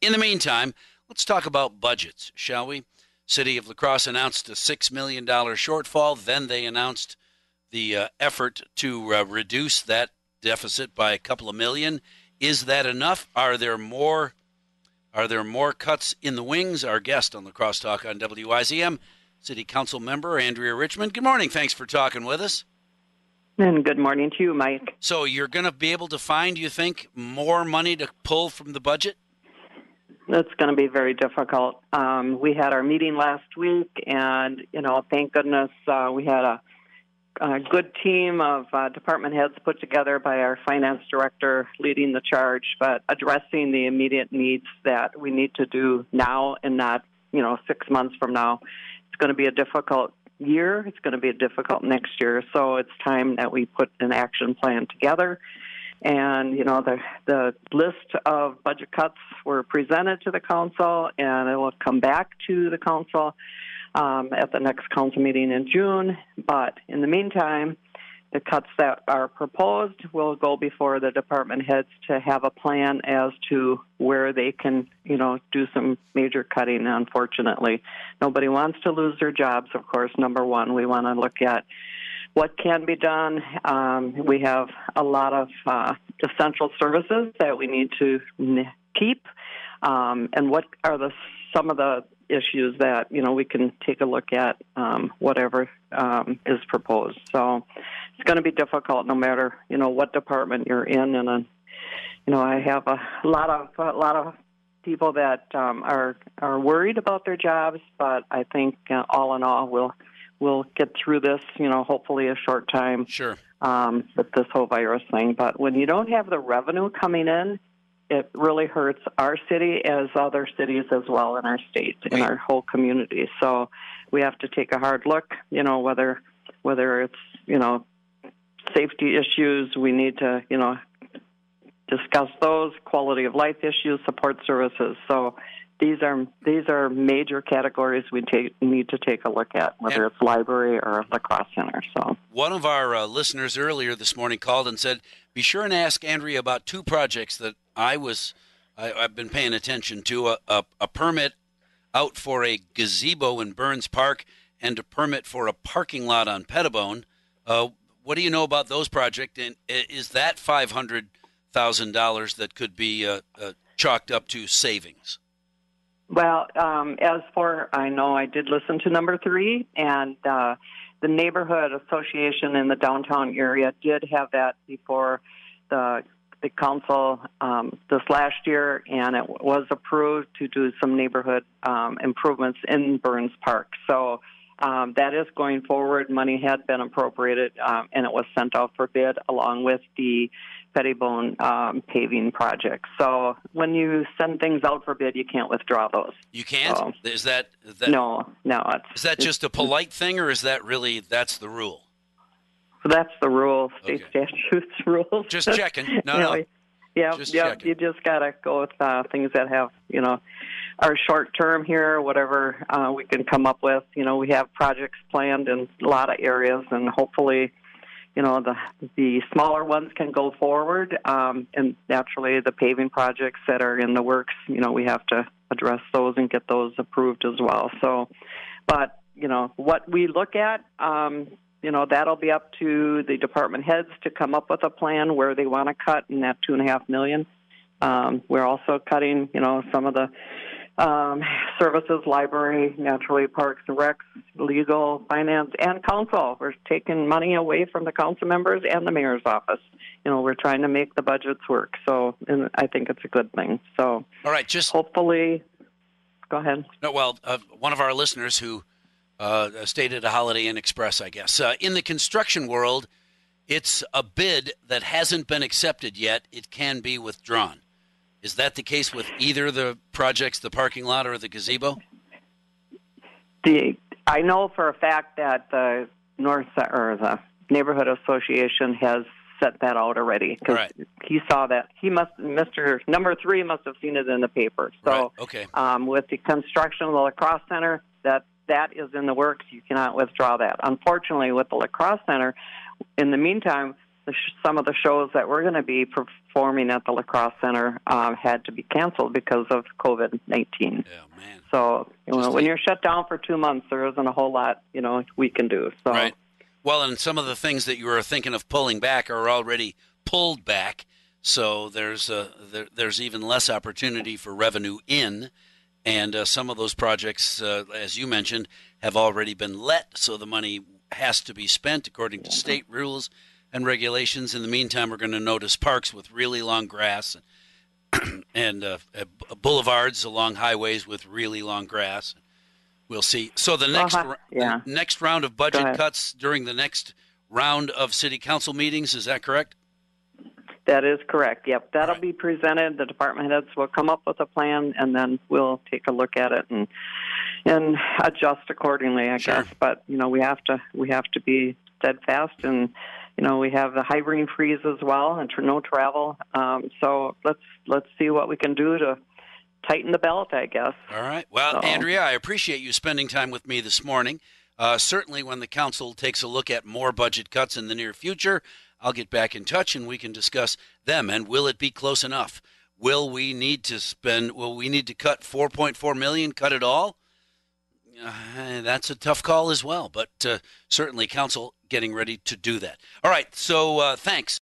In the meantime, let's talk about budgets, shall we? City of La Crosse announced a $6 million shortfall. Then they announced the uh, effort to uh, reduce that deficit by a couple of million. Is that enough? Are there more? Are there more cuts in the wings? Our guest on the Crosstalk on WIZM, City Council member Andrea Richmond. Good morning. Thanks for talking with us. And good morning to you, Mike. So you're going to be able to find, you think, more money to pull from the budget? It's going to be very difficult. Um, we had our meeting last week, and you know, thank goodness uh, we had a, a, good team of uh, department heads put together by our finance director leading the charge, but addressing the immediate needs that we need to do now and not, you know, six months from now. It's going to be a difficult year. It's going to be a difficult next year. So it's time that we put an action plan together and you know the the list of budget cuts were presented to the council, and it will come back to the council um, at the next council meeting in June. But in the meantime, the cuts that are proposed will go before the department heads to have a plan as to where they can, you know, do some major cutting. Unfortunately, nobody wants to lose their jobs. Of course, number one, we want to look at what can be done. Um, we have a lot of uh, essential services that we need to keep, um, and what are the some of the issues that you know we can take a look at um, whatever um, is proposed. So it's going to be difficult no matter you know what department you're in, and uh, you know I have a lot of a lot of people that um, are are worried about their jobs, but I think uh, all in all we'll we'll get through this, you know, hopefully a short time. Sure. Um, with this whole virus thing, but when you don't have the revenue coming in, it really hurts our city as other cities as well in our state, in our whole community. So we have to take a hard look, you know, whether whether it's you know safety issues, we need to you know discuss those quality of life issues, support services. So these are these are major categories we take, need to take a look at, whether and it's library or La Crosse center. So one of our uh, listeners earlier this morning called and said, "Be sure and ask Andrea about two projects that I was I, have been paying attention to: a, a, a permit out for a gazebo in Burns Park and a permit for a parking lot on Pettibone. Uh, what do you know about those projects? And is that five hundred thousand dollars that could be uh, uh, chalked up to savings?" Well, um, as for I know, I did listen to number three, and uh, the neighborhood association in the downtown area did have that before the the council um, this last year, and it was approved to do some neighborhood um, improvements in Burns Park. So um, that is going forward. Money had been appropriated, um, and it was sent out for bid along with the Pettibone um, paving project. So when you send things out for bid, you can't withdraw those. You can't. So, is, that, is that no? No. Is that just a polite thing, or is that really that's the rule? That's the rule. State okay. statutes rules. Just checking. No, you know, no. Yeah, just yeah. Checking. You just gotta go with uh, things that have you know are short term here, whatever uh, we can come up with. You know, we have projects planned in a lot of areas, and hopefully you know the the smaller ones can go forward, um, and naturally the paving projects that are in the works, you know, we have to address those and get those approved as well. So, but you know what we look at, um, you know, that'll be up to the department heads to come up with a plan where they want to cut in that two and a half million. Um, we're also cutting, you know, some of the um, services, library, naturally parks and recs, legal, finance, and council. We're taking money away from the council members and the mayor's office. You know, we're trying to make the budgets work. So, and I think it's a good thing. So, all right, just hopefully, go ahead. No, well, uh, one of our listeners who uh, stated a Holiday Inn Express, I guess, uh, in the construction world, it's a bid that hasn't been accepted yet. It can be withdrawn. Is that the case with either the projects, the parking lot or the gazebo? The I know for a fact that the North or the neighborhood association has set that out already because right. he saw that he must Mr. Number Three must have seen it in the paper. So right. okay, um, with the construction of the La Crosse center, that that is in the works. You cannot withdraw that. Unfortunately, with the La Crosse center, in the meantime, the sh- some of the shows that were going to be performing at the La Crosse center um, had to be canceled because of COVID nineteen. Yeah, man. So you know, when you're shut down for two months, there isn't a whole lot you know we can do. So Right. Well, and some of the things that you were thinking of pulling back are already pulled back. So there's uh, there, there's even less opportunity for revenue in, and uh, some of those projects, uh, as you mentioned, have already been let. So the money has to be spent according to state rules and regulations. In the meantime, we're going to notice parks with really long grass and, and uh, uh, boulevards along highways with really long grass. We'll see. So the next Uh-huh. Yeah. the next round of budget cuts during the next round of city council meetings. Is that correct? That is correct. Yep, that'll Right. be presented. The department heads will come up with a plan, and then we'll take a look at it and and adjust accordingly. I Sure. guess, but you know, we have to we have to be steadfast, and you know, we have the hiring freeze as well, and no travel. Um, so let's let's see what we can do to tighten the belt. I guess. All right. Well, So- Andrea, I appreciate you spending time with me this morning. Uh, certainly, when the council takes a look at more budget cuts in the near future, I'll get back in touch and we can discuss them. And will it be close enough? Will we need to spend? Will we need to cut 4.4 million? Cut it all? Uh, that's a tough call as well. But uh, certainly, council getting ready to do that. All right. So, uh, thanks.